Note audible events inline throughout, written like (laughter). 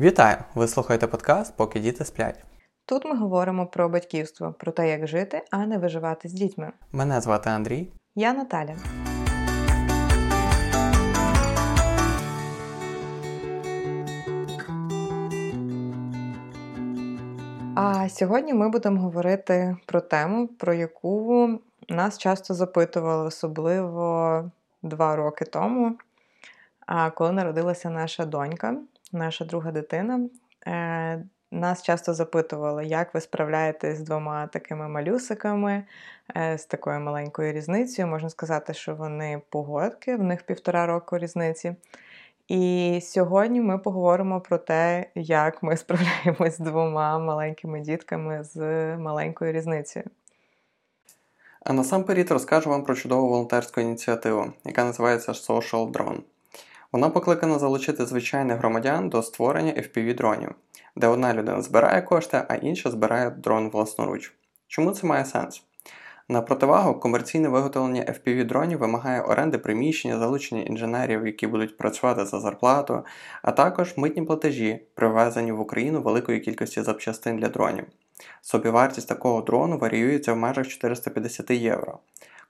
Вітаю! Ви слухаєте подкаст, поки діти сплять. Тут ми говоримо про батьківство, про те, як жити, а не виживати з дітьми. Мене звати Андрій. Я Наталя. А сьогодні ми будемо говорити про тему, про яку нас часто запитували, особливо два роки тому, коли народилася наша донька, наша друга дитина. Е, нас часто запитували, як ви справляєтесь з двома такими малюсиками, е, з такою маленькою різницею. Можна сказати, що вони погодки, в них півтора року різниці. І сьогодні ми поговоримо про те, як ми (laughs) справляємось з двома маленькими дітками з маленькою різницею. А насамперед розкажу вам про чудову волонтерську ініціативу, яка називається Social Drone. Вона покликана залучити звичайних громадян до створення FPV-дронів, де одна людина збирає кошти, а інша збирає дрон власноруч. Чому це має сенс? На противагу, комерційне виготовлення FPV-дронів вимагає оренди приміщення, залучення інженерів, які будуть працювати за зарплату, а також митні платежі, привезені в Україну великої кількості запчастин для дронів. Собівартість такого дрону варіюється в межах 450 євро,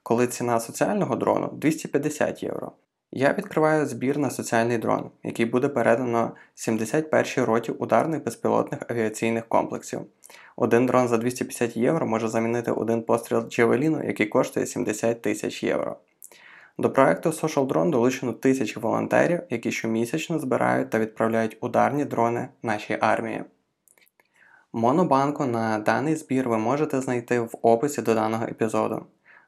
коли ціна соціального дрону 250 євро. Я відкриваю збір на соціальний дрон, який буде передано 71-й роті ударних безпілотних авіаційних комплексів. Один дрон за 250 євро може замінити один постріл Джевеліну, який коштує 70 тисяч євро. До проекту Social Drone долучено тисячі волонтерів, які щомісячно збирають та відправляють ударні дрони нашій армії. Монобанку на даний збір ви можете знайти в описі до даного епізоду.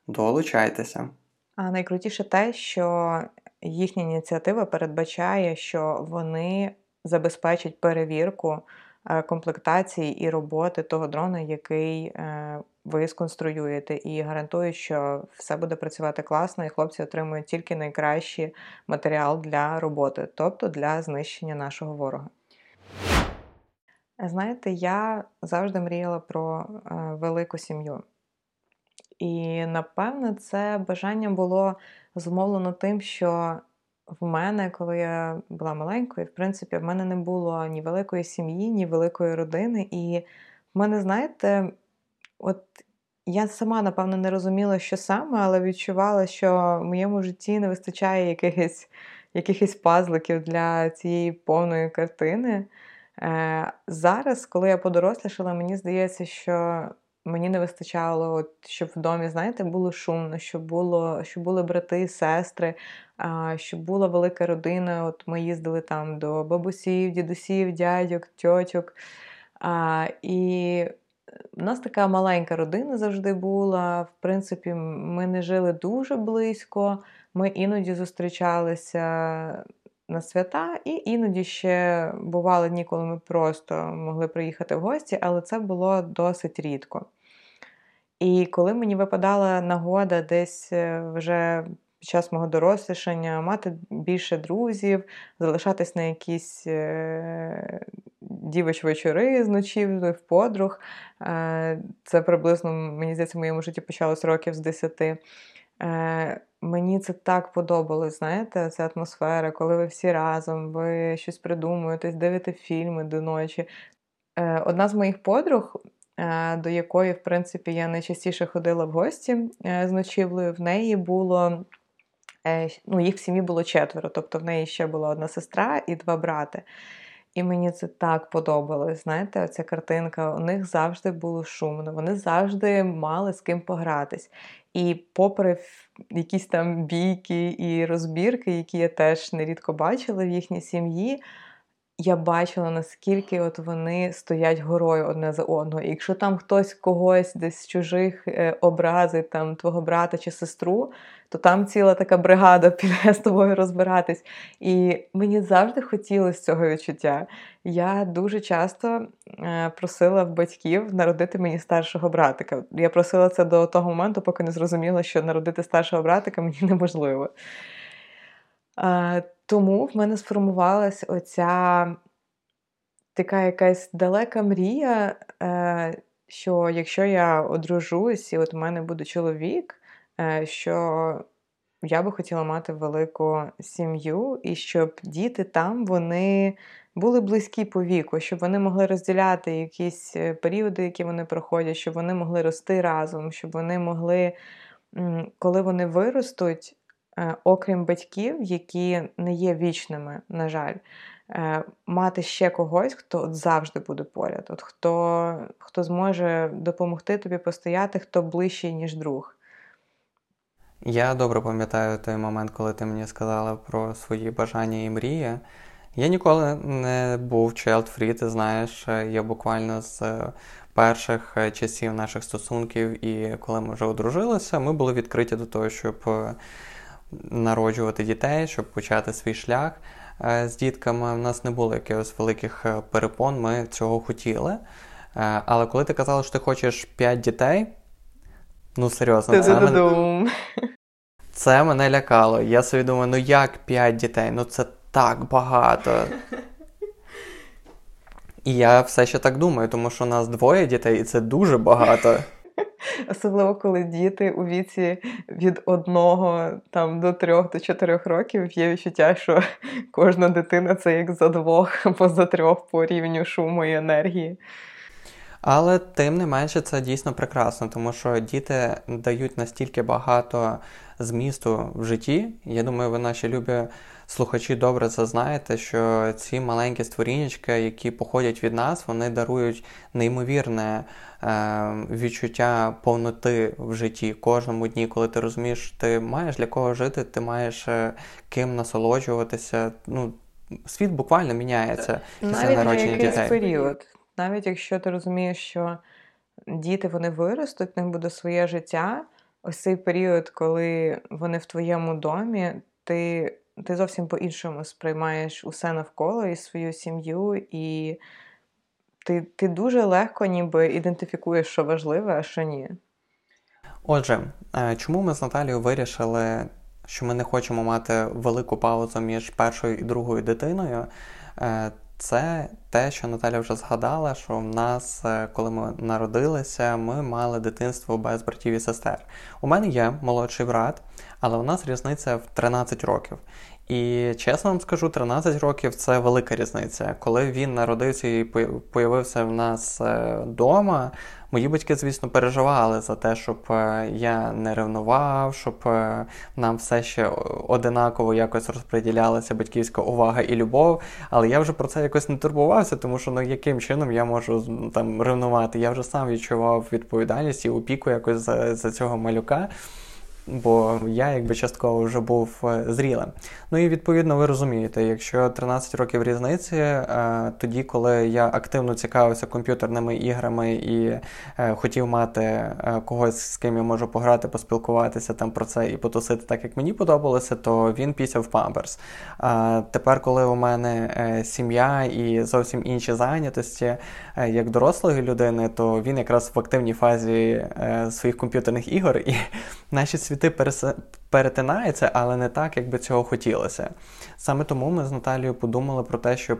Долучайтеся! А найкрутіше те, що їхня ініціатива передбачає, що вони забезпечать перевірку е, комплектації і роботи того дрона, який е, ви сконструюєте, і гарантують, що все буде працювати класно, і хлопці отримують тільки найкращий матеріал для роботи, тобто для знищення нашого ворога. Знаєте, я завжди мріяла про е, велику сім'ю. І напевне, це бажання було зумовлено тим, що в мене, коли я була маленькою, в принципі, в мене не було ні великої сім'ї, ні великої родини. І в мене, знаєте, от я сама, напевно, не розуміла, що саме, але відчувала, що в моєму житті не вистачає якихось якихось пазликів для цієї повної картини. Е, Зараз, коли я подорослішала, мені здається, що Мені не вистачало, от, щоб в домі, знаєте, було шумно, щоб було, щоб були брати, сестри, а, щоб була велика родина. От Ми їздили там до бабусів, дідусів, дядьок, тьотьок. А, І в нас така маленька родина завжди була. В принципі, ми не жили дуже близько, ми іноді зустрічалися на свята, і іноді ще бували дні, коли ми просто могли приїхати в гості, але це було досить рідко. І коли мені випадала нагода десь е, вже під час мого дорослішання мати більше друзів, залишатись на якісь е, дівич вечори з ночів в подруг, е, це приблизно, мені здається, в моєму житті почалось років з 10. Мені це так подобалось, знаєте, ця атмосфера, коли ви всі разом, ви щось придумуєте, дивите фільми до ночі. Одна з моїх подруг Е, до якої, в принципі, я найчастіше ходила в гості е, з ночівлею. В неї було е, ну, їх в сім'ї було четверо, тобто в неї ще була одна сестра і два брати. І мені це так подобалось. Знаєте, оця картинка, у них завжди було шумно, вони завжди мали з ким погратись. І попри якісь там бійки і розбірки, які я теж нерідко бачила в їхній сім'ї, я бачила, наскільки от вони стоять горою одне за одного. І якщо там хтось когось десь з чужих е, образить, там твого брата чи сестру, то там ціла така бригада (laughs) піде з тобою розбиратись. І мені завжди хотілося цього відчуття. Я дуже часто е, просила в батьків народити мені старшого братика. Я просила це до того моменту, поки не зрозуміла, що народити старшого братика мені (laughs) неможливо. Тому в мене сформувалась оця така якась далека мрія, е, що якщо я одружусь, і от у мене буде чоловік, е, що я би хотіла мати велику сім'ю, і щоб діти там вони були близькі по віку, щоб вони могли розділяти якісь е, періоди, які вони проходять, щоб вони могли рости разом, щоб вони могли, коли вони виростуть, е, окрім батьків, які не є вічними, на жаль. Е, мати ще когось, хто от завжди буде поряд, от хто хто зможе допомогти тобі постояти, хто ближчий, ніж друг. Я добре пам'ятаю той момент, коли ти мені сказала про свої бажання і мрії. Я ніколи не був child-free, ти знаєш, я буквально з перших часів наших стосунків, і коли ми вже одружилися, ми були відкриті до того, щоб народжувати дітей, щоб почати свій шлях. Е, з дітками. У нас не було якихось великих е, перепон, ми цього хотіли. Е, але коли ти казала, що ти хочеш 5 дітей, ну серйозно, це мене... це мене лякало. Я собі думаю, ну як 5 дітей? Ну це так багато. І я все ще так думаю, тому що у нас двоє дітей, і це дуже багато. Особливо, коли діти у віці від одного там до трьох до чотирьох років є відчуття, що кожна дитина це як за двох або за трьох по рівню шуму і енергії. Але тим не менше це дійсно прекрасно, тому що діти дають настільки багато змісту в житті. Я думаю, ви наші любі слухачі добре це знаєте, що ці маленькі створіннячки, які походять від нас, вони дарують неймовірне е, відчуття повноти в житті кожному дні, коли ти розумієш, ти маєш для кого жити, ти маєш е, ким насолоджуватися. Ну, Світ буквально міняється після Навіть народження дітей. період. Навіть якщо ти розумієш, що діти вони виростуть, в них буде своє життя. Ось цей період, коли вони в твоєму домі, ти ти зовсім по-іншому сприймаєш усе навколо і свою сім'ю, і ти, ти дуже легко ніби ідентифікуєш, що важливе, а що ні. Отже, е, чому ми з Наталією вирішили, що ми не хочемо мати велику паузу між першою і другою дитиною? Це те, що Наталя вже згадала, що в нас, е, коли ми народилися, ми мали дитинство без братів і сестер. У мене є молодший брат, але у нас різниця в 13 років. І чесно вам скажу, 13 років це велика різниця. Коли він народився і появився в нас вдома, е, мої батьки, звісно, переживали за те, щоб е, я не ревнував, щоб е, нам все ще одинаково якось розподілялася батьківська увага і любов. Але я вже про це якось не турбувався, тому що ну яким чином я можу там ревнувати? Я вже сам відчував відповідальність і опіку якось за, за цього малюка бо я якби частково вже був е, зрілим. Ну і відповідно ви розумієте, якщо 13 років різниці, е, тоді, коли я активно цікавився комп'ютерними іграми і е, хотів мати когось, з ким я можу пограти, поспілкуватися там про це і потусити так, як мені подобалося, то він пісяв памперс. А тепер, коли у мене сім'я і зовсім інші зайнятості, як дорослої людини, то він якраз в активній фазі своїх комп'ютерних ігор і (laughs) наші світи перетинаються, але не так, як би цього хотілося. Саме тому ми з Наталією подумали про те, щоб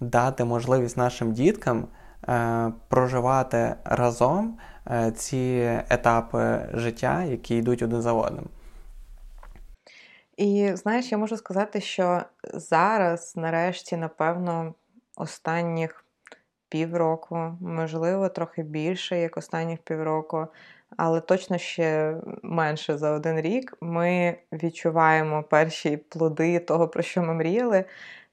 дати можливість нашим діткам е, проживати разом е, ці етапи життя, які йдуть один за одним. І знаєш, я можу сказати, що зараз, нарешті, напевно, останніх півроку, можливо, трохи більше, як останніх півроку, але точно ще менше за один рік ми відчуваємо перші плоди того, про що ми мріяли.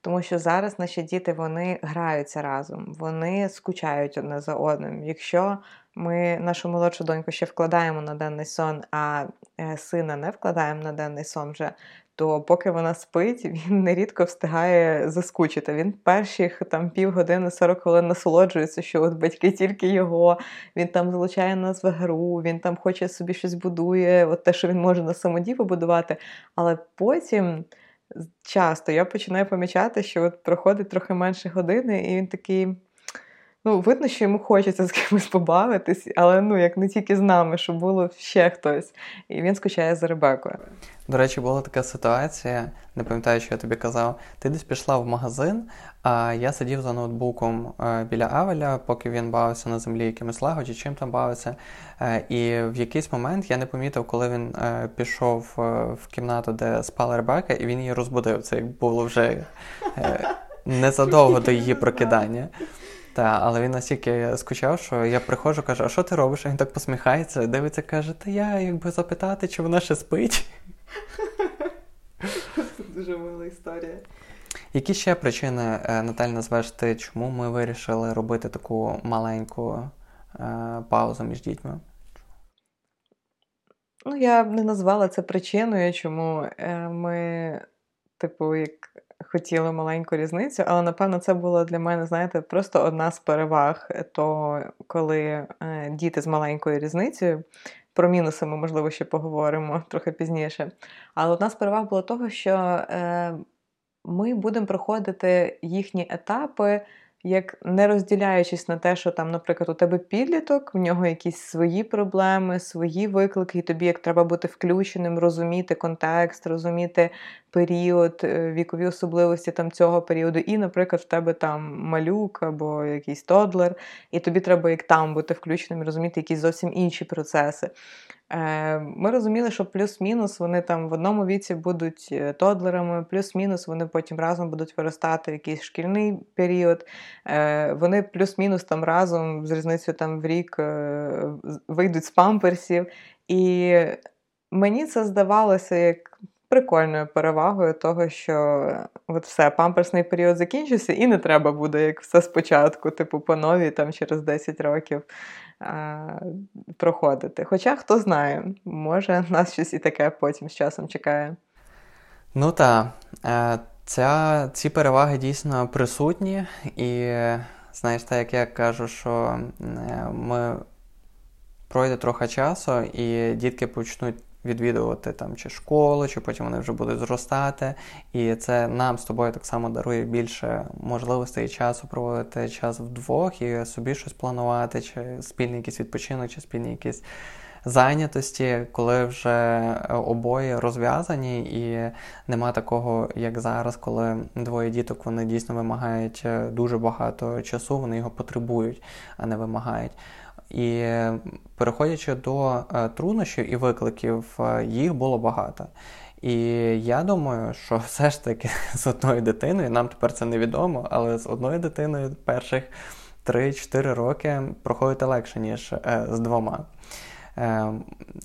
Тому що зараз наші діти вони граються разом, вони скучають одне за одним. Якщо ми нашу молодшу доньку ще вкладаємо на денний сон, а е, сина не вкладаємо на денний сон вже, то поки вона спить, він нерідко встигає заскучити. Він перших там півгодини 40 хвилин насолоджується, що от батьки тільки його, він там залучає нас в гру, він там хоче собі щось будує, от те, що він може на самоді побудувати. Але потім. Часто я починаю помічати, що от проходить трохи менше години, і він такий: Ну, видно, що йому хочеться з (laughs) кимось побавитись, але ну як не тільки з нами, щоб було ще хтось. І він скучає за Ребекою. До речі, була така ситуація, не пам'ятаю, що я тобі казав. Ти десь пішла в магазин, а я сидів за ноутбуком е, біля Авеля, поки він бавився на землі якимось лего чи чим там бавився. Е, і в якийсь момент я не помітив, коли він е, пішов в кімнату, де спала Ребека, і він її розбудив. Це як було вже (laughs) незадовго до її прокидання. Та, але він настільки скучав, що я приходжу, кажу, а що ти робиш? А він так посміхається, дивиться, каже, та я якби запитати, чи вона ще спить. Це (laughs) дуже мила історія. Які ще причини, е, Наталь, назвеш ти, чому ми вирішили робити таку маленьку е, паузу між дітьми? Ну, я б не назвала це причиною, чому е, ми, типу, як хотіли маленьку різницю, але напевно це було для мене, знаєте, просто одна з переваг, то коли е, діти з маленькою різницею. Про мінуси ми, можливо, ще поговоримо трохи пізніше. Але одна з переваг було того, що е, ми будемо проходити їхні етапи як не розділяючись на те, що там, наприклад, у тебе підліток, в нього якісь свої проблеми, свої виклики, і тобі як треба бути включеним, розуміти контекст, розуміти період, е, вікові особливості там цього періоду. І, наприклад, в тебе там малюк або якийсь тодлер, і тобі треба як там бути включеним і розуміти якісь зовсім інші процеси. Е, ми розуміли, що плюс-мінус вони там в одному віці будуть е, тодлерами, плюс-мінус вони потім разом будуть виростати в якийсь шкільний період. Вони плюс-мінус там разом з різницею там в рік вийдуть з памперсів. І мені це здавалося як. Прикольною перевагою того, що от все, памперсний період закінчився, і не треба буде як все спочатку, типу, по новій там через 10 років проходити. Хоча хто знає, може (laughs) нас щось і таке потім з часом чекає. Ну так, е, ця, ці переваги дійсно присутні, і знаєш, так як я кажу, що е, ми пройде трохи часу, і дітки почнуть відвідувати там чи школу, чи потім вони вже будуть зростати. І це нам з тобою так само дарує більше можливостей і часу проводити час вдвох і собі щось планувати, чи спільний якийсь відпочинок, чи спільні якісь. Зайнятості, коли вже обоє розв'язані, і нема такого, як зараз, коли двоє діток вони дійсно вимагають е, дуже багато часу, вони його потребують, а не вимагають. І переходячи до е, труднощів і викликів, е, їх було багато. І я думаю, що (laughs) все ж таки з одною дитиною, нам тепер це невідомо, але з одною дитиною перших 3-4 роки проходити легше, ніж е, з двома.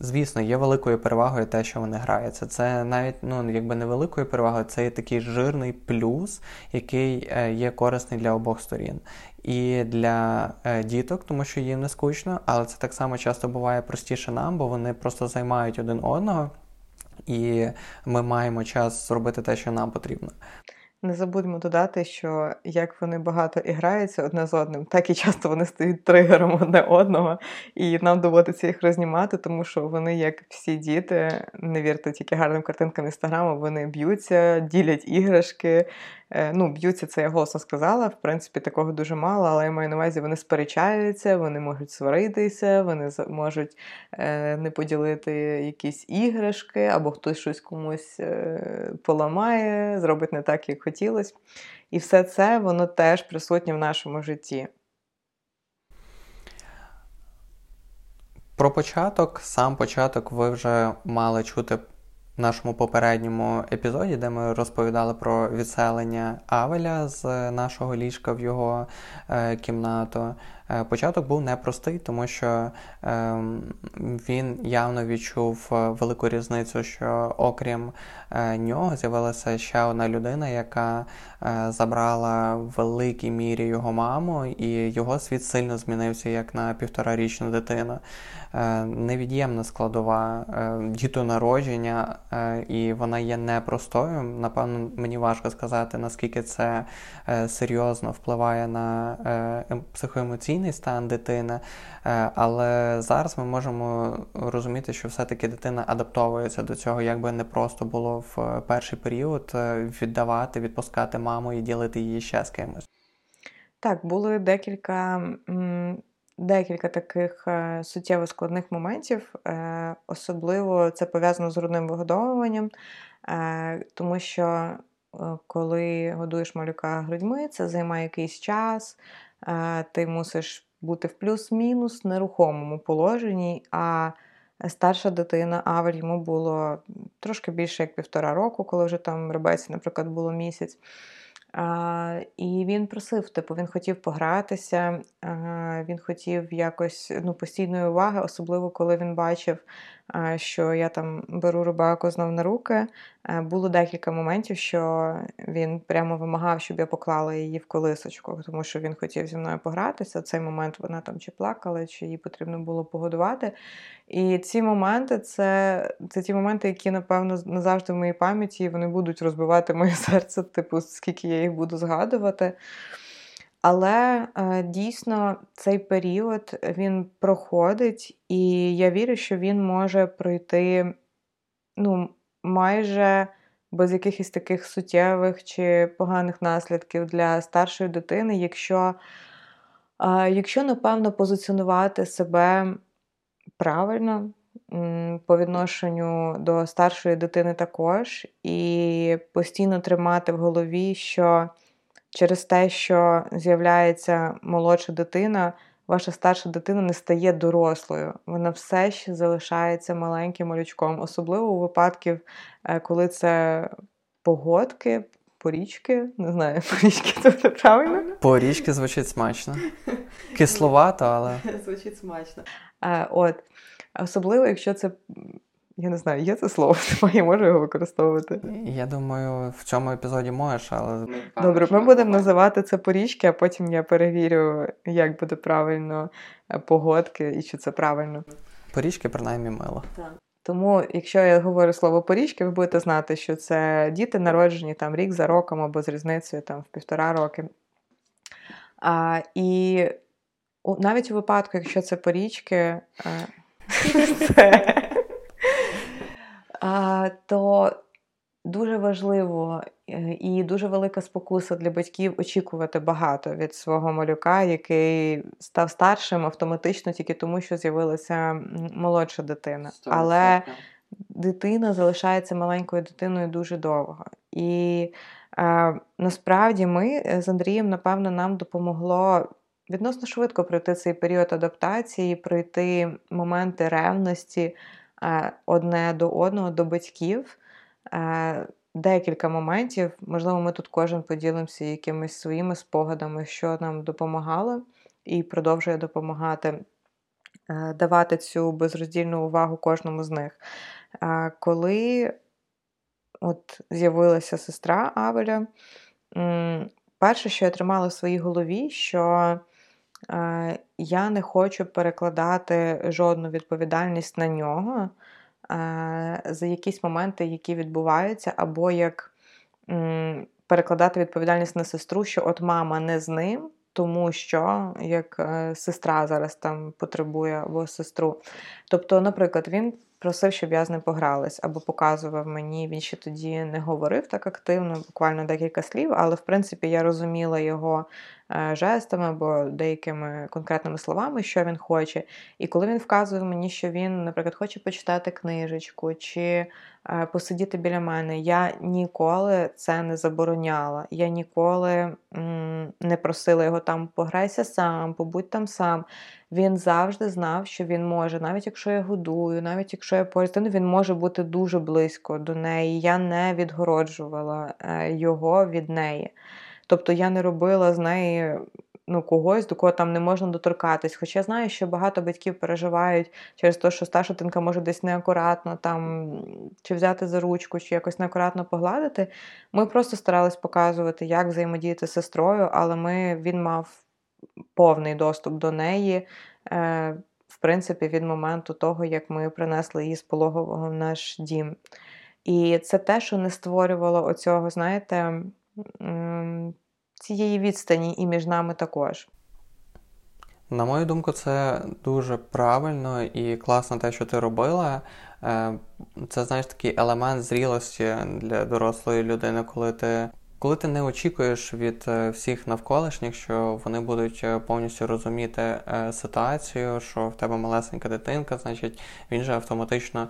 Звісно, є великою перевагою те, що вони граються. Це навіть ну, якби не великою перевагою, це є такий жирний плюс, який є корисний для обох сторін і для е, діток, тому що їм не скучно, але це так само часто буває простіше нам, бо вони просто займають один одного, і ми маємо час зробити те, що нам потрібно. Не забудемо додати, що як вони багато і граються одне з одним, так і часто вони стають тригером одне одного, і нам доводиться їх рознімати, тому що вони, як всі діти, не вірте тільки гарним картинкам інстаграму, вони б'ються, ділять іграшки, ну, б'ються, це я голосно сказала. В принципі, такого дуже мало, але я маю на увазі, вони сперечаються, вони можуть сваритися, вони можуть е, не поділити якісь іграшки, або хтось щось комусь е, поламає, зробить не так, як хотілося. І все це воно теж присутнє в нашому житті. Про початок, сам початок, ви вже мали чути нашому попередньому епізоді, де ми розповідали про відселення Авеля з нашого ліжка в його е, кімнату. Е, початок був непростий, тому що е, він явно відчув е, велику різницю, що окрім е, нього з'явилася ще одна людина, яка забрала в великій мірі його маму, і його світ сильно змінився як на півторарічну дитину. Невід'ємна складова дітонародження, і вона є непростою. Напевно, мені важко сказати, наскільки це серйозно впливає на ем, психоемоційний стан дитини. Але зараз ми можемо розуміти, що все-таки дитина адаптовується до цього, як би не просто було в перший період віддавати, відпускати маму і ділити її ще з кимось. Так, були декілька декілька таких е, суттєво складних моментів, е, особливо це пов'язано з грудним вигодовуванням, е, тому що коли годуєш малюка грудьми, це займає якийсь час, ти мусиш бути в плюс-мінус нерухомому положенні. а Старша дитина, Авель, йому було трошки більше як півтора року, коли вже там Ребеці, наприклад, було місяць. І він просив, типу, він хотів погратися, він хотів якось ну, постійної уваги, особливо коли він бачив, що я там беру рубаку знов на руки. А, було декілька моментів, що він прямо вимагав, щоб я поклала її в колисочку, тому що він хотів зі мною погратися. В цей момент вона там чи плакала, чи їй потрібно було погодувати. І ці моменти це це ті моменти, які, напевно, назавжди в моїй пам'яті вони будуть розбивати моє (laughs) серце, типу, скільки я їх буду згадувати. Але е, дійсно цей період він проходить, і я вірю, що він може пройти ну, майже без якихось таких суттєвих чи поганих наслідків для старшої дитини, якщо, якщо напевно, позиціонувати себе правильно по відношенню до старшої дитини також, і постійно тримати в голові, що через те, що з'являється молодша дитина, ваша старша дитина не стає дорослою. Вона все ще залишається маленьким малючком, особливо у випадків, е, коли це погодки. Порічки, не знаю, (laughs) порічки це правильно? Порічки звучить смачно. (laughs) Кисловато, але. Звучить смачно. Е, От. Особливо, якщо це. Я не знаю, є це слово, (laughs) я можу його використовувати. Я думаю, в цьому епізоді можеш, але. Добре, ми будемо називати це порічки, а потім я перевірю, як буде правильно е, погодки і чи це правильно. Порічки, принаймні, мило. Так. Тому, якщо я говорю слово порічки, ви будете знати, що це діти народжені там рік за роком або з різницею там в півтора роки. А, І навіть у випадку, якщо це порічки. Е, (laughs) то дуже важливо е, і дуже велика спокуса для батьків очікувати багато від свого малюка, який став старшим автоматично тільки тому, що з'явилася молодша дитина. Але дитина залишається маленькою дитиною дуже довго. І е, насправді ми з Андрієм, напевно, нам допомогло відносно швидко пройти цей період адаптації, пройти моменти ревності е, одне до одного, до батьків. Декілька моментів, можливо, ми тут кожен поділимося якимись своїми спогадами, що нам допомагало і продовжує допомагати давати цю безроздільну увагу кожному з них. Коли от з'явилася сестра Авеля, перше, що я тримала в своїй голові, що я не хочу перекладати жодну відповідальність на нього е, за якісь моменти, які відбуваються, або як перекладати відповідальність на сестру, що от мама не з ним, тому що як е, сестра зараз там потребує або сестру. Тобто, наприклад, він просив, щоб я з ним погралась, або показував мені. Він ще тоді не говорив так активно, буквально декілька слів, але в принципі я розуміла його Е, жестами або деякими конкретними словами, що він хоче. І коли він вказував мені, що він, наприклад, хоче почитати книжечку чи е, посидіти біля мене, я ніколи це не забороняла. Я ніколи не просила його там пограйся сам, побудь там сам. Він завжди знав, що він може, навіть якщо я годую, навіть якщо я поряд, він може бути дуже близько до неї. Я не відгороджувала е, його від неї. Тобто я не робила з неї ну, когось, до кого там не можна доторкатись. Хоча я знаю, що багато батьків переживають через те, що старша тинка може десь неакуратно там чи взяти за ручку, чи якось неакуратно погладити. Ми просто старались показувати, як взаємодіяти з сестрою, але ми, він мав повний доступ до неї. Е, в принципі, від моменту того, як ми принесли її з пологового в наш дім. І це те, що не створювало оцього, знаєте, цієї відстані і між нами також. На мою думку, це дуже правильно і класно те, що ти робила. Е, це, знаєш, такий елемент зрілості для дорослої людини, коли ти коли ти не очікуєш від е, всіх навколишніх, що вони будуть е, повністю розуміти ситуацію, що в тебе малесенька дитинка, значить він же автоматично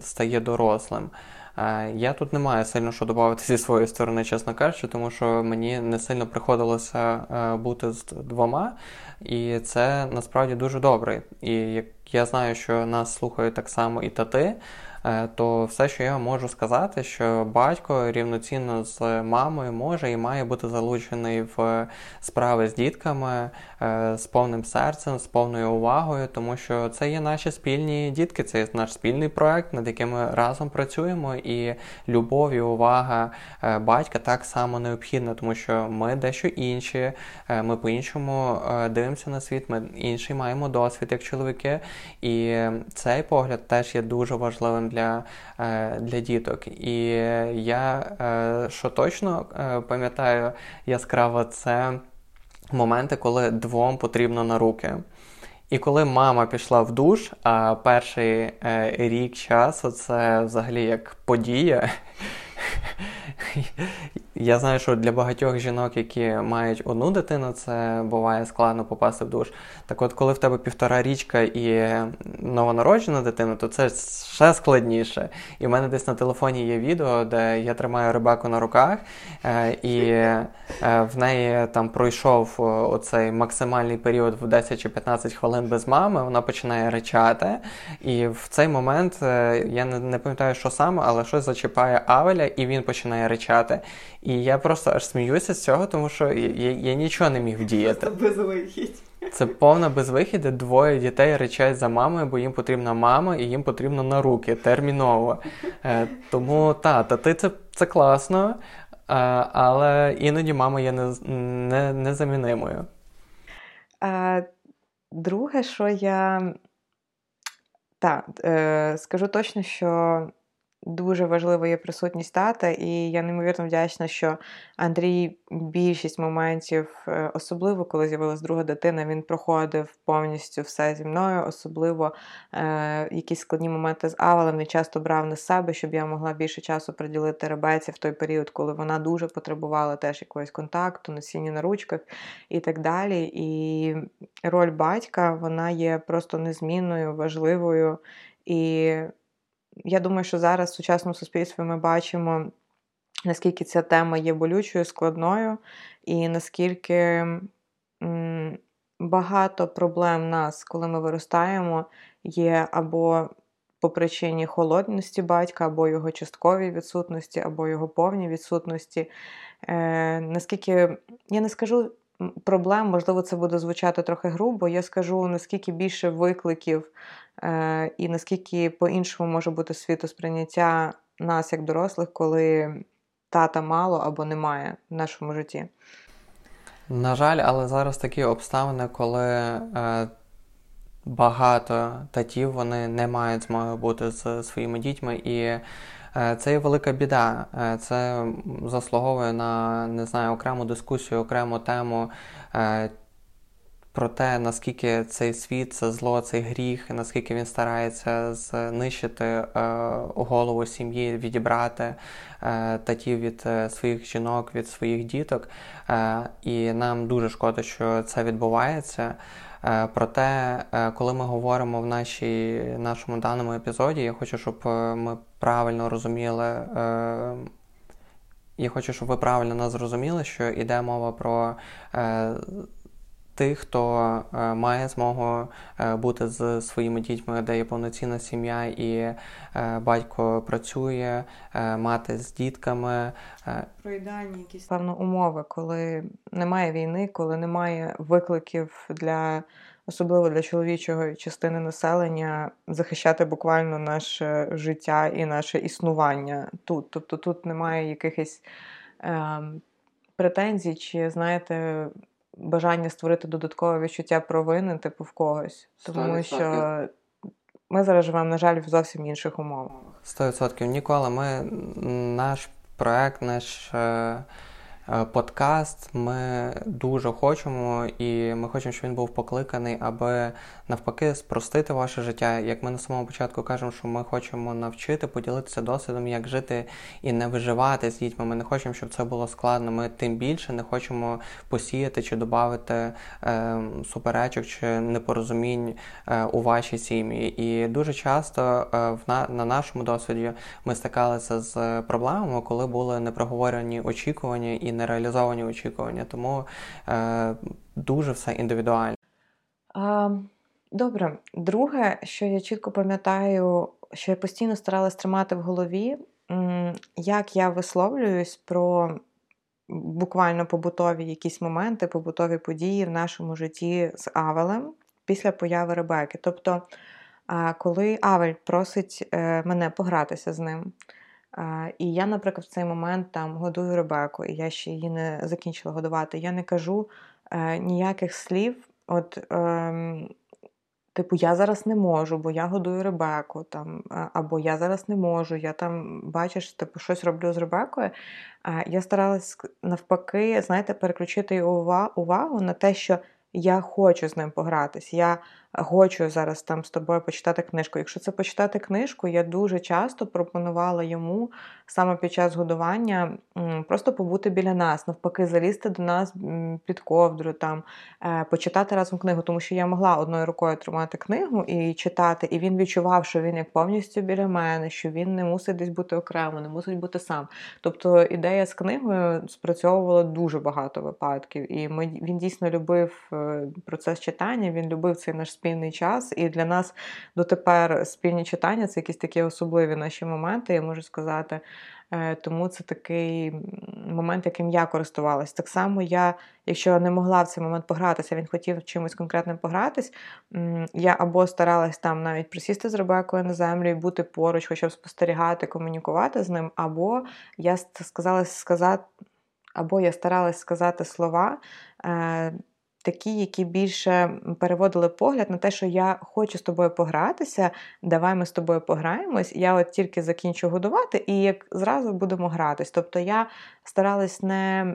стає дорослим. Я тут не маю сильно що додати зі своєї сторони, чесно кажучи, тому що мені не сильно приходилося бути з двома, і це насправді дуже добре. І як я знаю, що нас слухають так само і тати. Е, то все, що я можу сказати, що батько рівноцінно з мамою може і має бути залучений в справи з дітками е, з повним серцем, з повною увагою, тому що це є наші спільні дітки, це є наш спільний проект, над яким ми разом працюємо, і любов і увага е, батька так само необхідна, тому що ми дещо інші, ми по-іншому дивимося на світ, ми інший маємо досвід як чоловіки, і цей погляд теж є дуже важливим для е, для діток. І я е, що точно е, пам'ятаю яскраво, це моменти, коли двом потрібно на руки. І коли мама пішла в душ, а перший рік часу це взагалі як подія. (laughs) Я знаю, що для багатьох жінок, які мають одну дитину, це буває складно попасти в душ. Так от, коли в тебе півтора річка і новонароджена дитина, то це ще складніше. І в мене десь на телефоні є відео, де я тримаю рибаку на руках, е, і е, в неї там пройшов оцей максимальний період в 10 чи 15 хвилин без мами, вона починає речати. І в цей момент е, я не пам'ятаю, що саме, але щось зачіпає Авеля, і він починає речати. І я просто аж сміюся з цього, тому що я, я нічого не міг вдіяти. Просто безвихідь. Це повна безвихідь, де двоє дітей речать за мамою, бо їм потрібна мама і їм потрібно на руки терміново. Е, тому та, ти це це класно, е, але іноді мама є незамінимою. Не, не Друге, що я так, е, скажу точно, що Дуже важлива є присутність тата, і я неймовірно вдячна, що Андрій більшість моментів, е, особливо коли з'явилася друга дитина, він проходив повністю все зі мною, особливо е, якісь складні моменти з Авелем він часто брав на себе, щоб я могла більше часу приділити ребеці в той період, коли вона дуже потребувала теж якогось контакту, носіння на ручках і так далі. І роль батька вона є просто незмінною, важливою. І я думаю, що зараз в сучасному суспільстві ми бачимо, наскільки ця тема є болючою, складною, і наскільки багато проблем нас, коли ми виростаємо, є або по причині холодності батька, або його частковій відсутності, або його повній відсутності. Е, Наскільки я не скажу проблем, можливо, це буде звучати трохи грубо, я скажу, наскільки більше викликів і наскільки по-іншому може бути світосприйняття нас як дорослих, коли тата мало або немає в нашому житті. На жаль, але зараз такі обставини, коли е, багато татів вони не мають змоги бути з своїми дітьми і. Е, це є велика біда. Е, це заслуговує на не знаю, окрему дискусію, окрему тему. Е, про те, наскільки цей світ, це зло, цей гріх, наскільки він старається знищити е, голову сім'ї, відібрати е, татів від своїх жінок, від своїх діток. Е, і нам дуже шкода, що це відбувається. Е, проте, е, коли ми говоримо в нашій, нашому даному епізоді, я хочу, щоб е, ми правильно розуміли. Я хочу, щоб ви правильно нас зрозуміли, що йде мова про тих, хто е, має змогу е, бути з своїми дітьми, де є повноцінна сім'я, і е, батько працює, мати з дітками. Про ідеальні якісь певно умови, коли немає війни, коли немає викликів для. Особливо для чоловічої частини населення захищати буквально наше життя і наше існування тут. Тобто тут немає якихось е, претензій, чи, знаєте, бажання створити додаткове відчуття провини, типу, в когось. Тому 100%. що ми зараз живемо, на жаль, в зовсім інших умовах. Сто відсотків. Ніколи ми наш проект, наш. Е, подкаст. Ми дуже хочемо, і ми хочемо, щоб він був покликаний, аби навпаки спростити ваше життя. Як ми на самому початку кажемо, що ми хочемо навчити, поділитися досвідом, як жити і не виживати з дітьми. Ми не хочемо, щоб це було складно. Ми тим більше не хочемо посіяти чи додати е, суперечок чи непорозумінь е, у вашій сім'ї. І дуже часто е, в на, на нашому досвіді ми стикалися з проблемами, коли були непроговорені очікування і нереалізовані очікування. Тому е, дуже все індивідуально. А, Добре, друге, що я чітко пам'ятаю, що я постійно старалась тримати в голові, як я висловлююсь про буквально побутові якісь моменти, побутові події в нашому житті з Авелем після появи Ребеки. Тобто, коли Авель просить е, мене погратися з ним, і я, наприклад, в цей момент там годую Ребеку, і я ще її не закінчила годувати, я не кажу е, ніяких слів. От ем, Типу, я зараз не можу, бо я годую Ребеку, там, або я зараз не можу, я там, бачиш, типу, щось роблю з Ребекою. Я старалась навпаки, знаєте, переключити увагу на те, що я хочу з ним погратись. Я хочу зараз там з тобою почитати книжку. Якщо це почитати книжку, я дуже часто пропонувала йому саме під час годування просто побути біля нас, навпаки, залізти до нас під ковдру, там, е, почитати разом книгу, тому що я могла одною рукою тримати книгу і читати, і він відчував, що він як повністю біля мене, що він не мусить десь бути окремо, не мусить бути сам. Тобто ідея з книгою спрацьовувала дуже багато випадків, і ми, він дійсно любив е, процес читання, він любив цей наш спільний час. І для нас дотепер спільні читання це якісь такі особливі наші моменти, я можу сказати. Е, тому це такий момент, яким я користувалась. Так само я, якщо не могла в цей момент погратися, він хотів чимось конкретним погратись, я або старалась там навіть присісти з Ребекою на землю і бути поруч, хоча б спостерігати, комунікувати з ним, або я сказала сказати, або я старалась сказати слова. Такі, які більше переводили погляд на те, що я хочу з тобою погратися, давай ми з тобою пограємось. Я от тільки закінчу годувати, і як зразу будемо гратись. Тобто я старалась не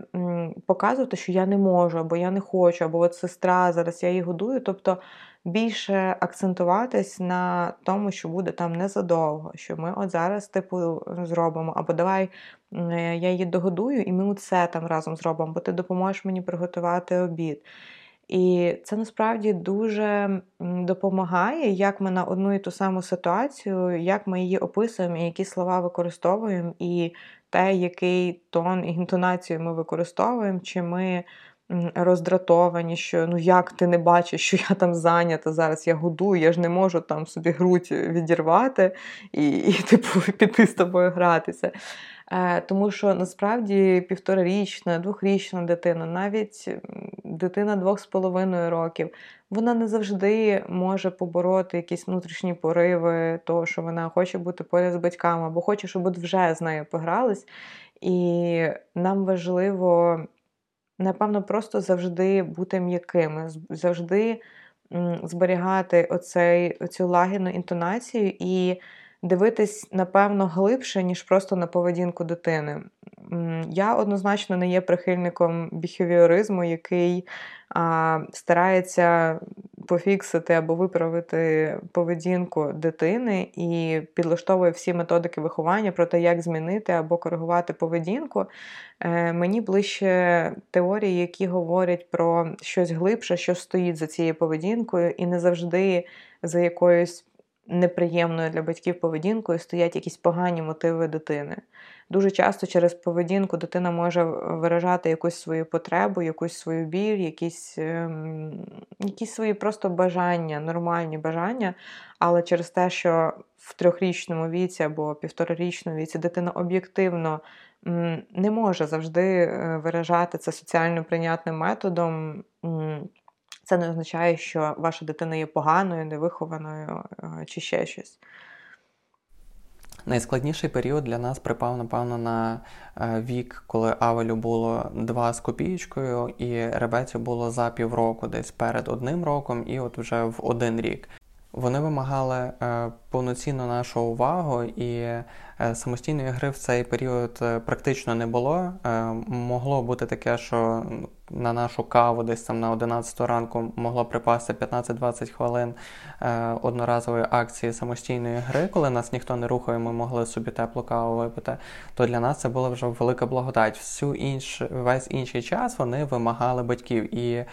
показувати, що я не можу, або я не хочу, або от сестра, зараз я її годую. Тобто більше акцентуватись на тому, що буде там незадовго, що ми от зараз, типу, зробимо, або давай я її догодую, і ми це там разом зробимо, бо ти допоможеш мені приготувати обід. І це насправді дуже допомагає, як ми на одну і ту саму ситуацію, як ми її описуємо, і які слова використовуємо, і те, який тон і інтонацію ми використовуємо, чи ми роздратовані, що ну як ти не бачиш, що я там зайнята зараз, я годую, я ж не можу там собі грудь відірвати і, і (laughs) типу, піти з тобою гратися. Е, тому що насправді півторарічна, двохрічна дитина, навіть дитина двох з половиною років, вона не завжди може побороти якісь внутрішні пориви, того, що вона хоче бути поряд з батьками, або хоче, щоб от вже з нею погрались. І нам важливо, напевно, просто завжди бути м'якими, завжди зберігати оцей, оцю лагідну інтонацію. І дивитись, напевно, глибше, ніж просто на поведінку дитини. Я однозначно не є прихильником біхевіоризму, який а, старається пофіксити або виправити поведінку дитини і підлаштовує всі методики виховання про те, як змінити або коригувати поведінку. Е, Мені ближче теорії, які говорять про щось глибше, що стоїть за цією поведінкою, і не завжди за якоюсь неприємною для батьків поведінкою стоять якісь погані мотиви дитини. Дуже часто через поведінку дитина може виражати якусь свою потребу, якусь свою біль, якісь ем, якісь свої просто бажання, нормальні бажання. Але через те, що в трьохрічному віці або півторарічному віці дитина об'єктивно не може завжди е, виражати це соціально прийнятним методом. Це не означає, що ваша дитина є поганою, невихованою е, чи ще щось. Найскладніший період для нас припав, напевно, на е, вік, коли Авелю було два з копієчкою, і Ребеці було за півроку, десь перед одним роком, і от вже в один рік. Вони вимагали е, повноцінно нашу увагу, і Е, самостійної гри в цей період е, практично не було. Могло бути таке, що на нашу каву десь там на 11 ранку могло припасти 15-20 хвилин одноразової акції самостійної гри, коли нас ніхто не рухає, ми могли собі теплу каву випити. То для нас це була вже велика благодать. Всю інш, весь інший час вони вимагали батьків. І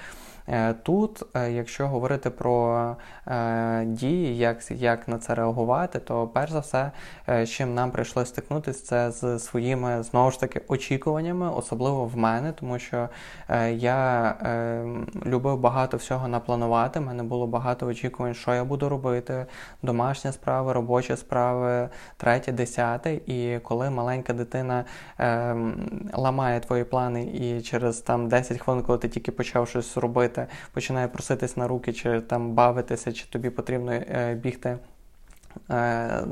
тут, е, якщо говорити про е, дії, як як на це реагувати, то перш за все, з чим нам прийшлося стикнутися, це з своїми знову ж таки очікуваннями, особливо в мене, тому що я любив багато всього напланувати. У мене було багато очікувань, що я буду робити, домашні справи, робочі справи, третє, десяте. І коли маленька дитина ламає твої плани, і через там 10 хвилин, коли ти тільки почав щось робити робити, починає проситись на руки, чи там бавитися, чи тобі потрібно е, бігти. Е,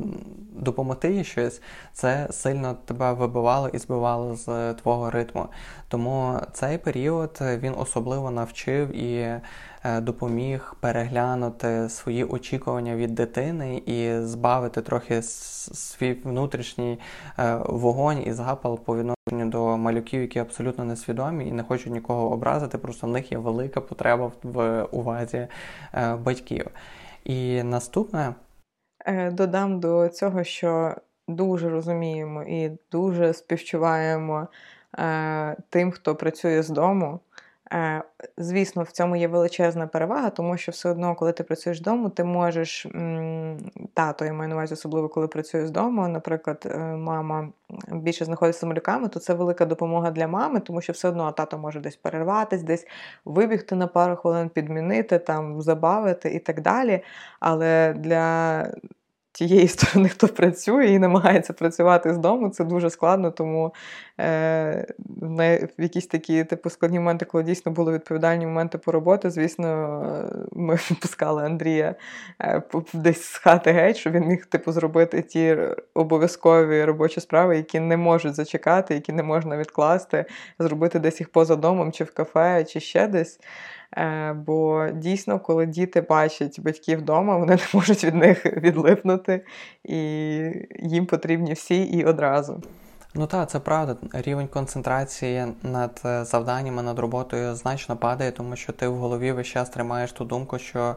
допомогти їй щось, це сильно тебе вибивало і збивало з твого ритму. Тому цей період він особливо навчив і е, допоміг переглянути свої очікування від дитини і збавити трохи свій внутрішній вогонь і запал по відношенню до малюків, які абсолютно несвідомі і не хочуть нікого образити, просто в них є велика потреба в увазі е, батьків. І наступне е, додам до цього, що дуже розуміємо і дуже співчуваємо е, тим, хто працює з дому. Е, звісно, в цьому є величезна перевага, тому що все одно, коли ти працюєш вдома, ти можеш тато, я маю на увазі, особливо коли працюєш з дому. Наприклад, е, мама більше знаходиться з малюками, то це велика допомога для мами, тому що все одно тато може десь перерватися, десь вибігти на пару хвилин, підмінити, там, забавити і так далі. Але для тієї (laughs) сторони, хто працює і намагається працювати з дому, це дуже складно, тому е, в якісь такі типу складні моменти, коли дійсно були відповідальні моменти по роботі, звісно, ми (laughs) пускали Андрія е, десь з хати геть, щоб він міг типу, зробити ті обов'язкові робочі справи, які не можуть зачекати, які не можна відкласти, зробити десь їх поза домом, чи в кафе, чи ще десь. Е, бо дійсно, коли діти бачать батьків вдома, вони (laughs) не можуть від них відлипнути, і їм потрібні всі і одразу. Ну так, це правда. Рівень концентрації над е, завданнями, над роботою значно падає, тому що ти в голові весь час тримаєш ту думку, що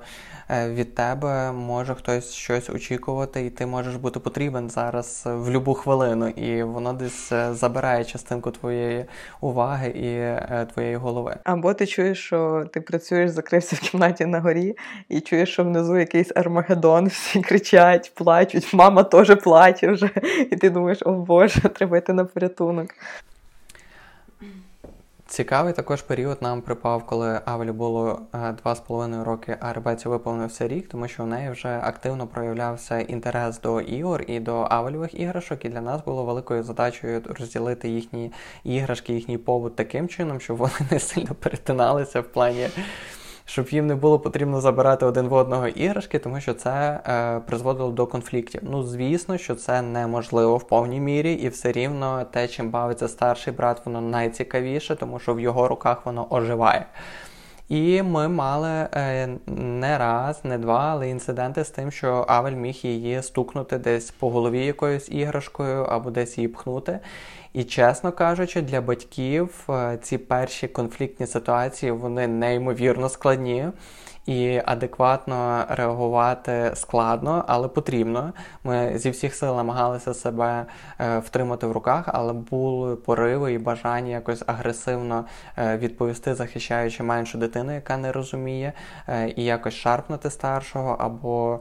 е, від тебе може хтось щось очікувати, і ти можеш бути потрібен зараз в будь-яку хвилину, і воно десь е, забирає частинку твоєї уваги і твоєї голови. Або ти чуєш, що ти працюєш, закрився в кімнаті на горі, і чуєш, що внизу якийсь армагеддон, всі кричать, плачуть, мама теж плаче вже, і ти думаєш, о Боже, треба йти на порятунок. Цікавий також період нам припав, коли Авелі було е, два з половиною роки, а Ребеці виповнився рік, тому що в неї вже активно проявлявся інтерес до ігор і до Авелівих іграшок. І для нас було великою задачею розділити їхні іграшки, їхній побут таким чином, щоб вони (laughs) не сильно перетиналися в плані щоб їм не було потрібно забирати один в одного іграшки, тому що це е, призводило до конфліктів. Ну, звісно, що це неможливо в повній мірі, і все рівно те, чим бавиться старший брат, воно найцікавіше, тому що в його руках воно оживає. І ми мали е, не раз, не два, але інциденти з тим, що Авель міг її стукнути десь по голові якоюсь іграшкою або десь її пхнути. І, чесно кажучи, для батьків е, ці перші конфліктні ситуації вони неймовірно складні і адекватно реагувати складно, але потрібно. Ми зі всіх сил намагалися себе е, втримати в руках, але були пориви і бажання якось агресивно е, відповісти, захищаючи меншу дитину, яка не розуміє, е, і якось шарпнути старшого, або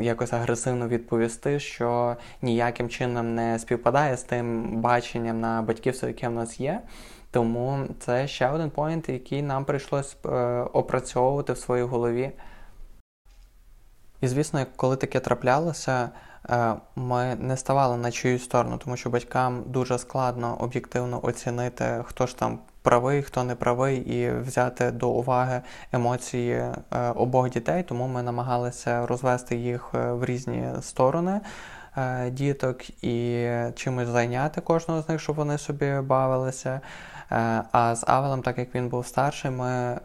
якось агресивно відповісти, що ніяким чином не співпадає з тим баченням на батьківство, яке в нас є. Тому це ще один поінт, який нам прийшлось е, опрацьовувати в своїй голові. І, звісно, коли таке траплялося, е, ми не ставали на чиюсь сторону, тому що батькам дуже складно об'єктивно оцінити, хто ж там правий, хто не правий, і взяти до уваги емоції е, обох дітей. Тому ми намагалися розвести їх в різні сторони. Діток і чимось зайняти кожного з них, щоб вони собі бавилися. А з Авелем, так як він був старший, ми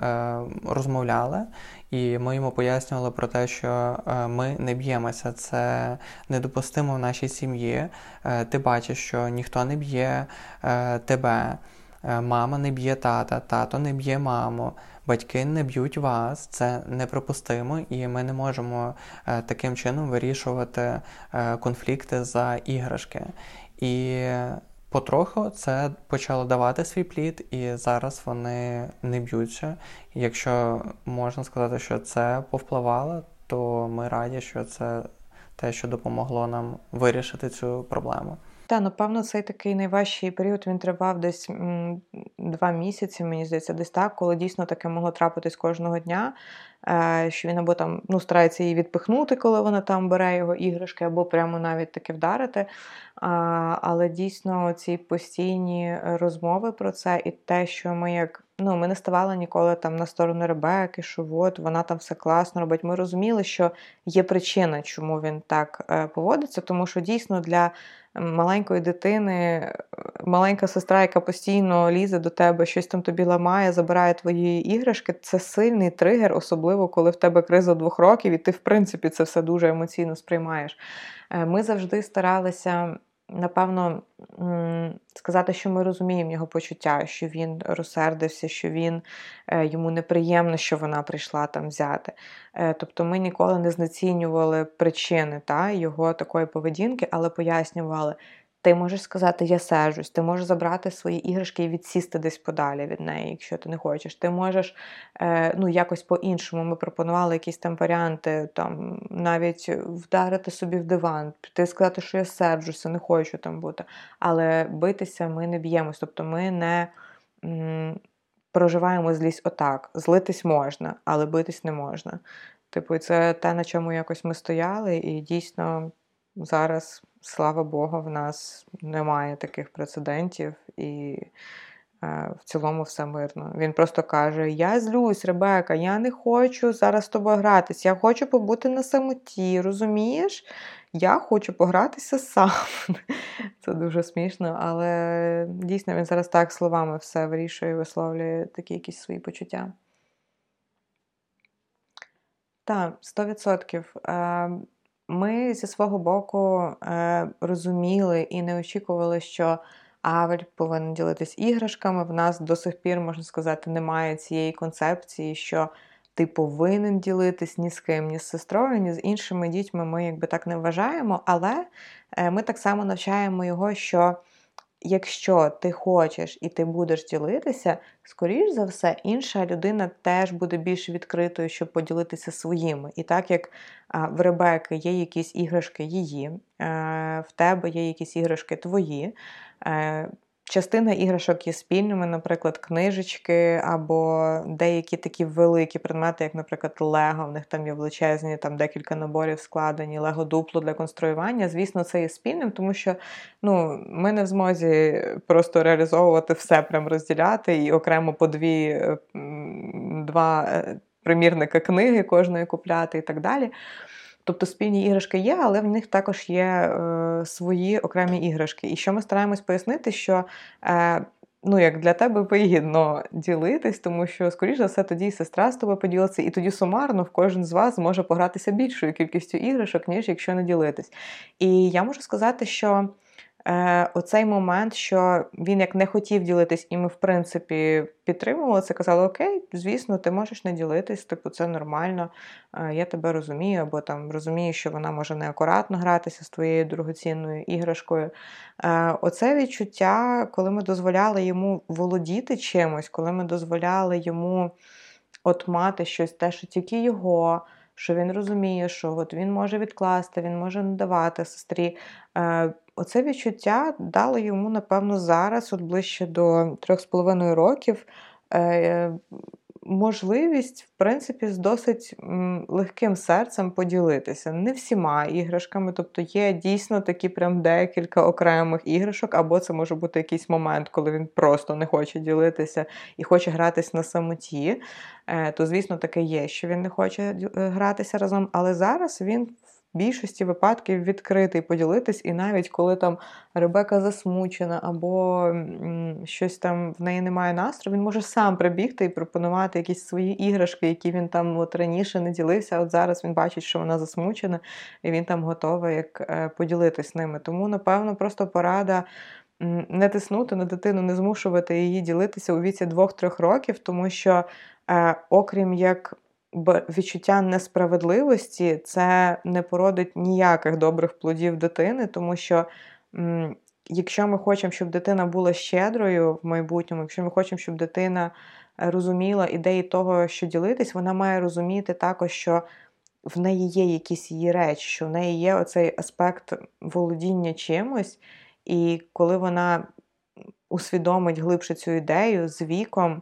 розмовляли. І ми йому пояснювали про те, що ми не б'ємося, це недопустимо в нашій сім'ї. Ти бачиш, що ніхто не б'є тебе, мама не б'є тата, тато не б'є маму батьки не б'ють вас, це неприпустимо, і ми не можемо е, таким чином вирішувати е, конфлікти за іграшки. І потроху це почало давати свій плід, і зараз вони не б'ються. якщо можна сказати, що це повпливало, то ми раді, що це те, що допомогло нам вирішити цю проблему. Та, напевно, цей такий найважчий період він тривав десь м, два місяці, мені здається, десь так, коли дійсно таке могло трапитись кожного дня. Е, що він або там ну, старається її відпихнути, коли вона там бере його іграшки, або прямо навіть таки вдарити. Але дійсно ці постійні розмови про це, і те, що ми як ну, ми не ставали ніколи там на сторону Ребеки, що от вона там все класно робить. Ми розуміли, що є причина, чому він так е, поводиться, тому що дійсно для маленької дитини, е, маленька сестра, яка постійно лізе до тебе, щось там тобі ламає, забирає твої іграшки, це сильний тригер, особливо коли в тебе криза двох років, і ти, в принципі, це все дуже емоційно сприймаєш. Е, ми завжди старалися напевно, сказати, що ми розуміємо його почуття, що він розсердився, що він е, йому неприємно, що вона прийшла там взяти. Е, тобто ми ніколи не знецінювали причини та, його такої поведінки, але пояснювали, ти можеш сказати, я сержусь, ти можеш забрати свої іграшки і відсісти десь подалі від неї, якщо ти не хочеш. Ти можеш е, ну, якось по-іншому. Ми пропонували якісь там варіанти, там навіть вдарити собі в диван, піти сказати, що я сержуся, не хочу там бути. Але битися ми не б'ємось. Тобто ми не м, проживаємо злість отак. Злитись можна, але битись не можна. Типу, це те, на чому якось ми стояли, і дійсно зараз слава Богу, в нас немає таких прецедентів, і е, в цілому все мирно. Він просто каже: Я злюсь, Ребека, я не хочу зараз з тобою гратись, я хочу побути на самоті, розумієш? Я хочу погратися сам. (laughs) Це дуже смішно, але дійсно він зараз так словами все вирішує, і висловлює такі якісь свої почуття. Так, 100%. Ми зі свого боку е, розуміли і не очікували, що Авель повинен ділитись іграшками. В нас до сих пір, можна сказати, немає цієї концепції, що ти повинен ділитись ні з ким, ні з сестрою, ні з іншими дітьми. Ми якби так не вважаємо, але е, ми так само навчаємо його, що якщо ти хочеш і ти будеш ділитися, скоріш за все, інша людина теж буде більш відкритою, щоб поділитися своїми. І так як в Ребеки є якісь іграшки її, е, в тебе є якісь іграшки твої. Частина іграшок є спільними, наприклад, книжечки або деякі такі великі предмети, як, наприклад, Лего. В них там є величезні, там декілька наборів складені, Лего дупло для конструювання. Звісно, це є спільним, тому що ну, ми не в змозі просто реалізовувати все, прям розділяти і окремо по дві е, два е, примірника книги кожної купляти і так далі. Тобто спільні іграшки є, але в них також є е, свої окремі іграшки. І що ми стараємось пояснити, що е, ну, як для тебе вигідно ділитись, тому що, скоріш за все, тоді сестра з тобою поділиться, і тоді сумарно в кожен з вас зможе погратися більшою кількістю іграшок, ніж якщо не ділитись. І я можу сказати, що е, оцей момент, що він як не хотів ділитись, і ми, в принципі, підтримували це, казали: Окей, звісно, ти можеш не ділитись, типу, це нормально, е, я тебе розумію, або там розумію, що вона може неакуратно гратися з твоєю дорогоцінною іграшкою. Е, оце відчуття, коли ми дозволяли йому володіти чимось, коли ми дозволяли йому от мати щось, те, що тільки його. Що він розуміє, що от він може відкласти, він може надавати сестрі. Е, Оце відчуття дало йому, напевно, зараз, от ближче до трьох з половиною років, е, можливість, в принципі, з досить легким серцем поділитися. Не всіма іграшками, тобто є дійсно такі прям декілька окремих іграшок, або це може бути якийсь момент, коли він просто не хоче ділитися і хоче гратись на самоті. Е, то, звісно, таке є, що він не хоче е, гратися разом, але зараз він більшості випадків відкритий поділитись, і навіть коли там Ребека засмучена або щось там в неї немає настрою, він може сам прибігти і пропонувати якісь свої іграшки, які він там от раніше не ділився. От зараз він бачить, що вона засмучена, і він там готовий як е, поділитись ними. Тому, напевно, просто порада. Не тиснути на дитину, не змушувати її ділитися у віці 2-3 років, тому що, е, окрім як відчуття несправедливості це не породить ніяких добрих плодів дитини, тому що. Якщо ми хочемо, щоб дитина була щедрою в майбутньому, якщо ми хочемо, щоб дитина е, розуміла ідеї того, що ділитись, вона має розуміти також, що в неї є якісь її речі, що в неї є оцей аспект володіння чимось, і коли вона усвідомить глибше цю ідею з віком,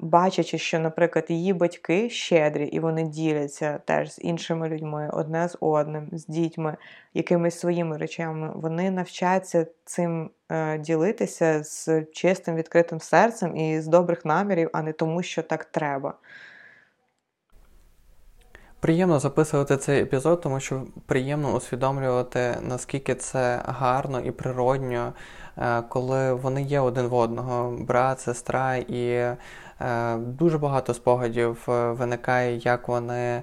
бачачи, що, наприклад, її батьки щедрі, і вони діляться теж з іншими людьми, одне з одним, з дітьми, якимись своїми речами, вони навчаться цим е, ділитися з чистим відкритим серцем і з добрих намірів, а не тому, що так треба. Приємно записувати цей епізод, тому що приємно усвідомлювати, наскільки це гарно і природньо, е, коли вони є один в одного, брат, сестра, і дуже багато спогадів е, виникає, як вони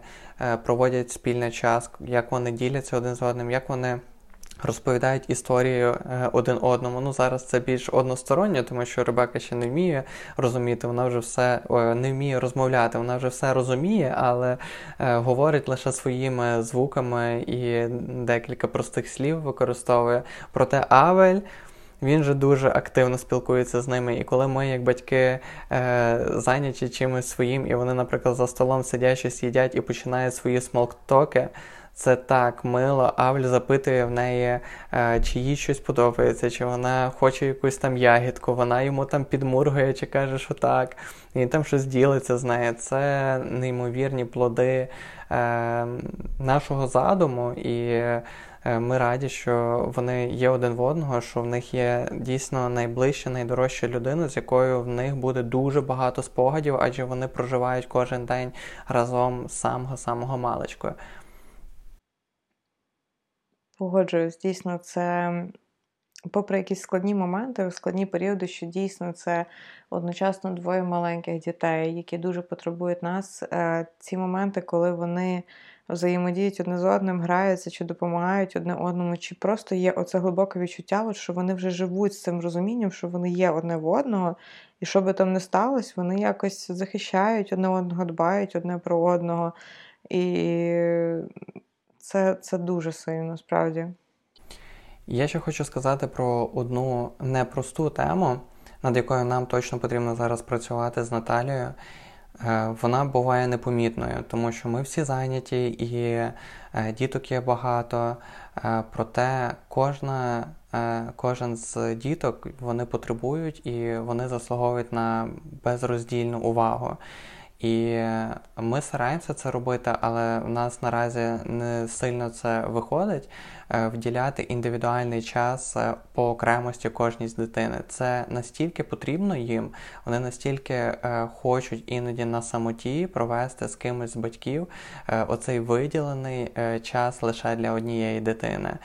проводять спільний час, як вони діляться один з одним, як вони. Розповідають історію е, один одному. Ну зараз це більш односторонньо, тому що Ребека ще не вміє розуміти, вона вже все не вміє розмовляти, вона вже все розуміє, але е, говорить лише своїми звуками і декілька простих слів використовує. Проте Авель. Він же дуже активно спілкується з ними. І коли ми, як батьки, е, зайняті чимось своїм, і вони, наприклад, за столом сидять, щось їдять і починають свої смолктоки, це так мило. Авль запитує в неї, е, чи їй щось подобається, чи вона хоче якусь там ягідку, вона йому там підмургує, чи каже, що так. І там щось ділиться з нею. Це неймовірні плоди е, нашого задуму. І ми раді, що вони є один в одного, що в них є дійсно найближча, найдорожча людина, з якою в них буде дуже багато спогадів, адже вони проживають кожен день разом з самого самого маличкою. Погоджуюсь, дійсно, це, попри якісь складні моменти, складні періоди, що дійсно це одночасно двоє маленьких дітей, які дуже потребують нас. Е, ці моменти, коли вони взаємодіють одне з одним, граються чи допомагають одне одному, чи просто є оце глибоке відчуття, от, що вони вже живуть з цим розумінням, що вони є одне в одного, і що би там не сталося, вони якось захищають одне одного, дбають одне про одного. І це, це дуже сильно, справді. Я ще хочу сказати про одну непросту тему, над якою нам точно потрібно зараз працювати з Наталією. Е, вона буває непомітною, тому що ми всі зайняті і е, діток є багато. Е, проте кожна, кожен з діток вони потребують і вони заслуговують на безроздільну увагу. І ми стараємося це робити, але в нас наразі не сильно це виходить. Е, вділяти індивідуальний час е, по окремості кожній з дитини. Це настільки потрібно їм, вони настільки е, хочуть іноді на самоті провести з кимось з батьків оцей виділений час лише для однієї дитини.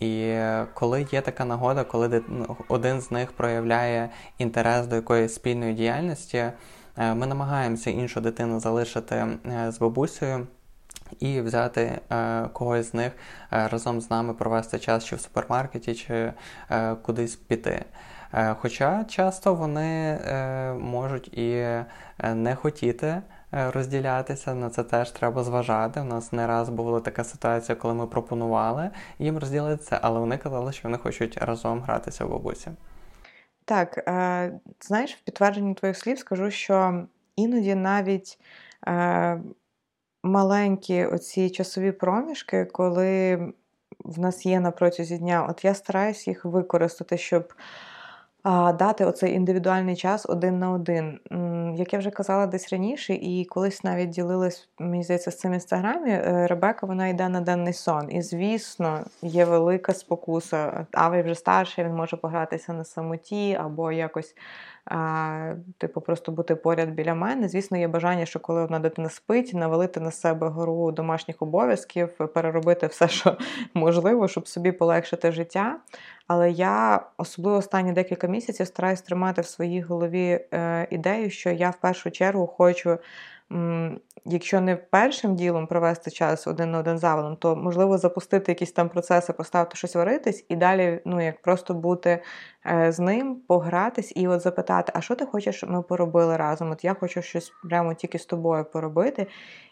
І коли є така нагода, коли ну, один з них проявляє інтерес до якоїсь спільної діяльності. Е, ми намагаємося іншу дитину залишити е, з бабусею. І взяти е, когось з них е, разом з нами провести час чи в супермаркеті, чи е, кудись піти. Е, хоча часто вони можуть і не хотіти розділятися, на це теж треба зважати. У нас не раз була така ситуація, коли ми пропонували їм розділитися, але вони казали, що вони хочуть разом гратися в бабусі. Так, знаєш, в підтвердженні твоїх слів скажу, що іноді навіть маленькі оці часові проміжки, коли в нас є на протязі дня, от я стараюсь їх використати, щоб дати оцей індивідуальний час один на один. Як я вже казала десь раніше, і колись навіть ділилась, мені здається, з цим інстаграмі, е, Ребека вона йде на денний сон. І, звісно, є велика спокуса. Авий вже старший, він може погратися на самоті або якось а, типу, просто бути поряд біля мене. Звісно, є бажання, що коли одна дитина спить, навалити на себе гору домашніх обов'язків, переробити все, що можливо, щоб собі полегшити життя. Але я особливо останні декілька місяців стараюсь тримати в своїй голові е, ідею, що я в першу чергу хочу якщо не першим ділом провести час один на один завалом, то можливо запустити якісь там процеси, поставити щось варитись, і далі, ну як просто бути з ним, погратись і от запитати, а що ти хочеш, щоб ми поробили разом? От я хочу щось прямо тільки з тобою поробити.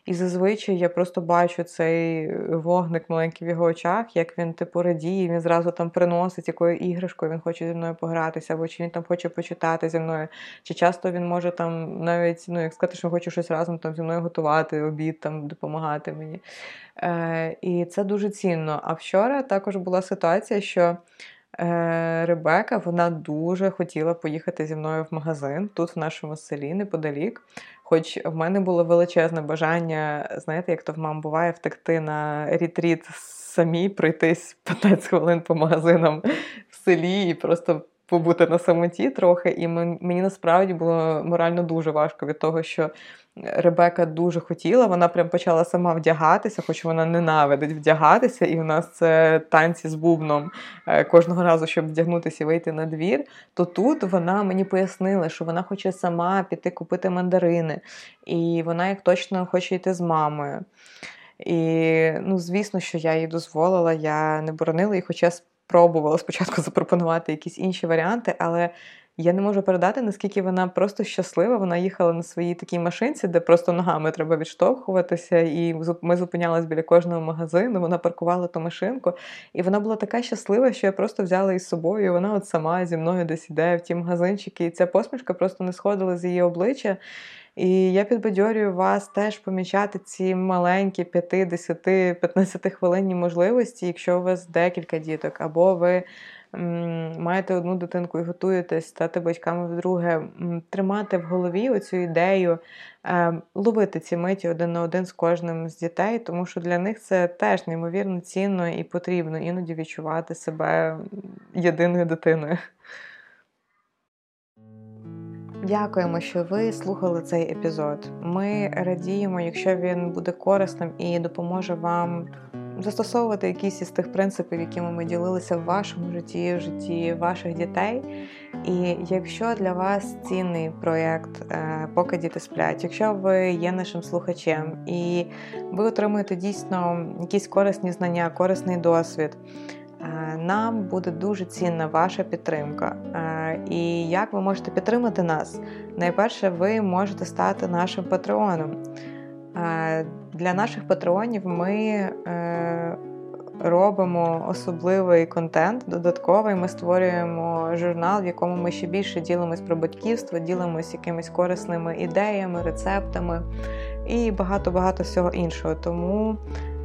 І зазвичай я просто бачу цей вогник маленький в його очах, як він типу радіє, він зразу там приносить якою іграшкою, він хоче зі мною погратися, або чи він там хоче почитати зі мною. Чи часто він може там навіть ну, як сказати, що хоче щось разом там зі мною готувати, обід там допомагати мені. Е, І це дуже цінно. А вчора також була ситуація, що. Е, Ребека вона дуже хотіла поїхати зі мною в магазин тут, в нашому селі, неподалік. Хоч в мене було величезне бажання, знаєте, як то в мам буває, втекти на рітріт самі, пройтись 15 хвилин по магазинам в селі і просто побути на самоті трохи. І мені насправді було морально дуже важко від того, що Ребека дуже хотіла, вона прям почала сама вдягатися, хоч вона ненавидить вдягатися, і в нас це танці з бубном е, кожного разу, щоб вдягнутися і вийти на двір. То тут вона мені пояснила, що вона хоче сама піти купити мандарини, і вона як точно хоче йти з мамою. І, ну, звісно, що я їй дозволила, я не боронила її, хоча спробувала спочатку (laughs) запропонувати якісь інші варіанти, але я не можу передати, наскільки вона просто щаслива. Вона їхала на своїй такій машинці, де просто ногами треба відштовхуватися. І ми зупинялись біля кожного магазину. Вона паркувала ту машинку, і вона була така щаслива, що я просто взяла із собою. Вона от сама зі мною десь іде в ті магазинчики. І ця посмішка просто не сходила з її обличчя. І я підбадьорюю вас теж помічати ці маленькі 5, 10, 15 хвилинні можливості, якщо у вас декілька діток, або ви маєте одну дитинку і готуєтесь стати батьками вдруге, тримати в голові оцю ідею, е, ловити ці миті один на один з кожним з дітей, тому що для них це теж неймовірно цінно і потрібно іноді відчувати себе єдиною дитиною. Дякуємо, що ви слухали цей епізод. Ми радіємо, якщо він буде корисним і допоможе вам застосовувати якісь із тих принципів, якими ми ділилися в вашому житті, в житті ваших дітей. І якщо для вас цінний проєкт, е, поки діти сплять, якщо ви є нашим слухачем і ви отримуєте дійсно якісь корисні знання, корисний досвід. Е, нам буде дуже цінна ваша підтримка. Е, і як ви можете підтримати нас? Найперше, ви можете стати нашим патреоном. Для наших патреонів ми робимо особливий контент, додатковий. Ми створюємо журнал, в якому ми ще більше ділимось про батьківство, ділимось якимись корисними ідеями, рецептами і багато-багато всього іншого. Тому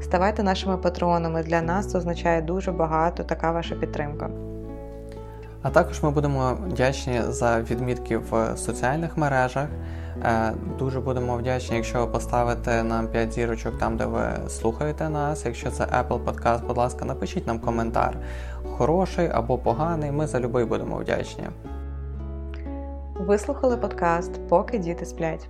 ставайте нашими патронами. Для нас це означає дуже багато така ваша підтримка. А також ми будемо вдячні за відмітки в соціальних мережах. Е, дуже будемо вдячні, якщо ви поставите нам 5 зірочок там, де ви слухаєте нас. Якщо це Apple Podcast, будь ласка, напишіть нам коментар. Хороший або поганий. Ми за любий будемо вдячні. Вислухали подкаст, поки діти сплять.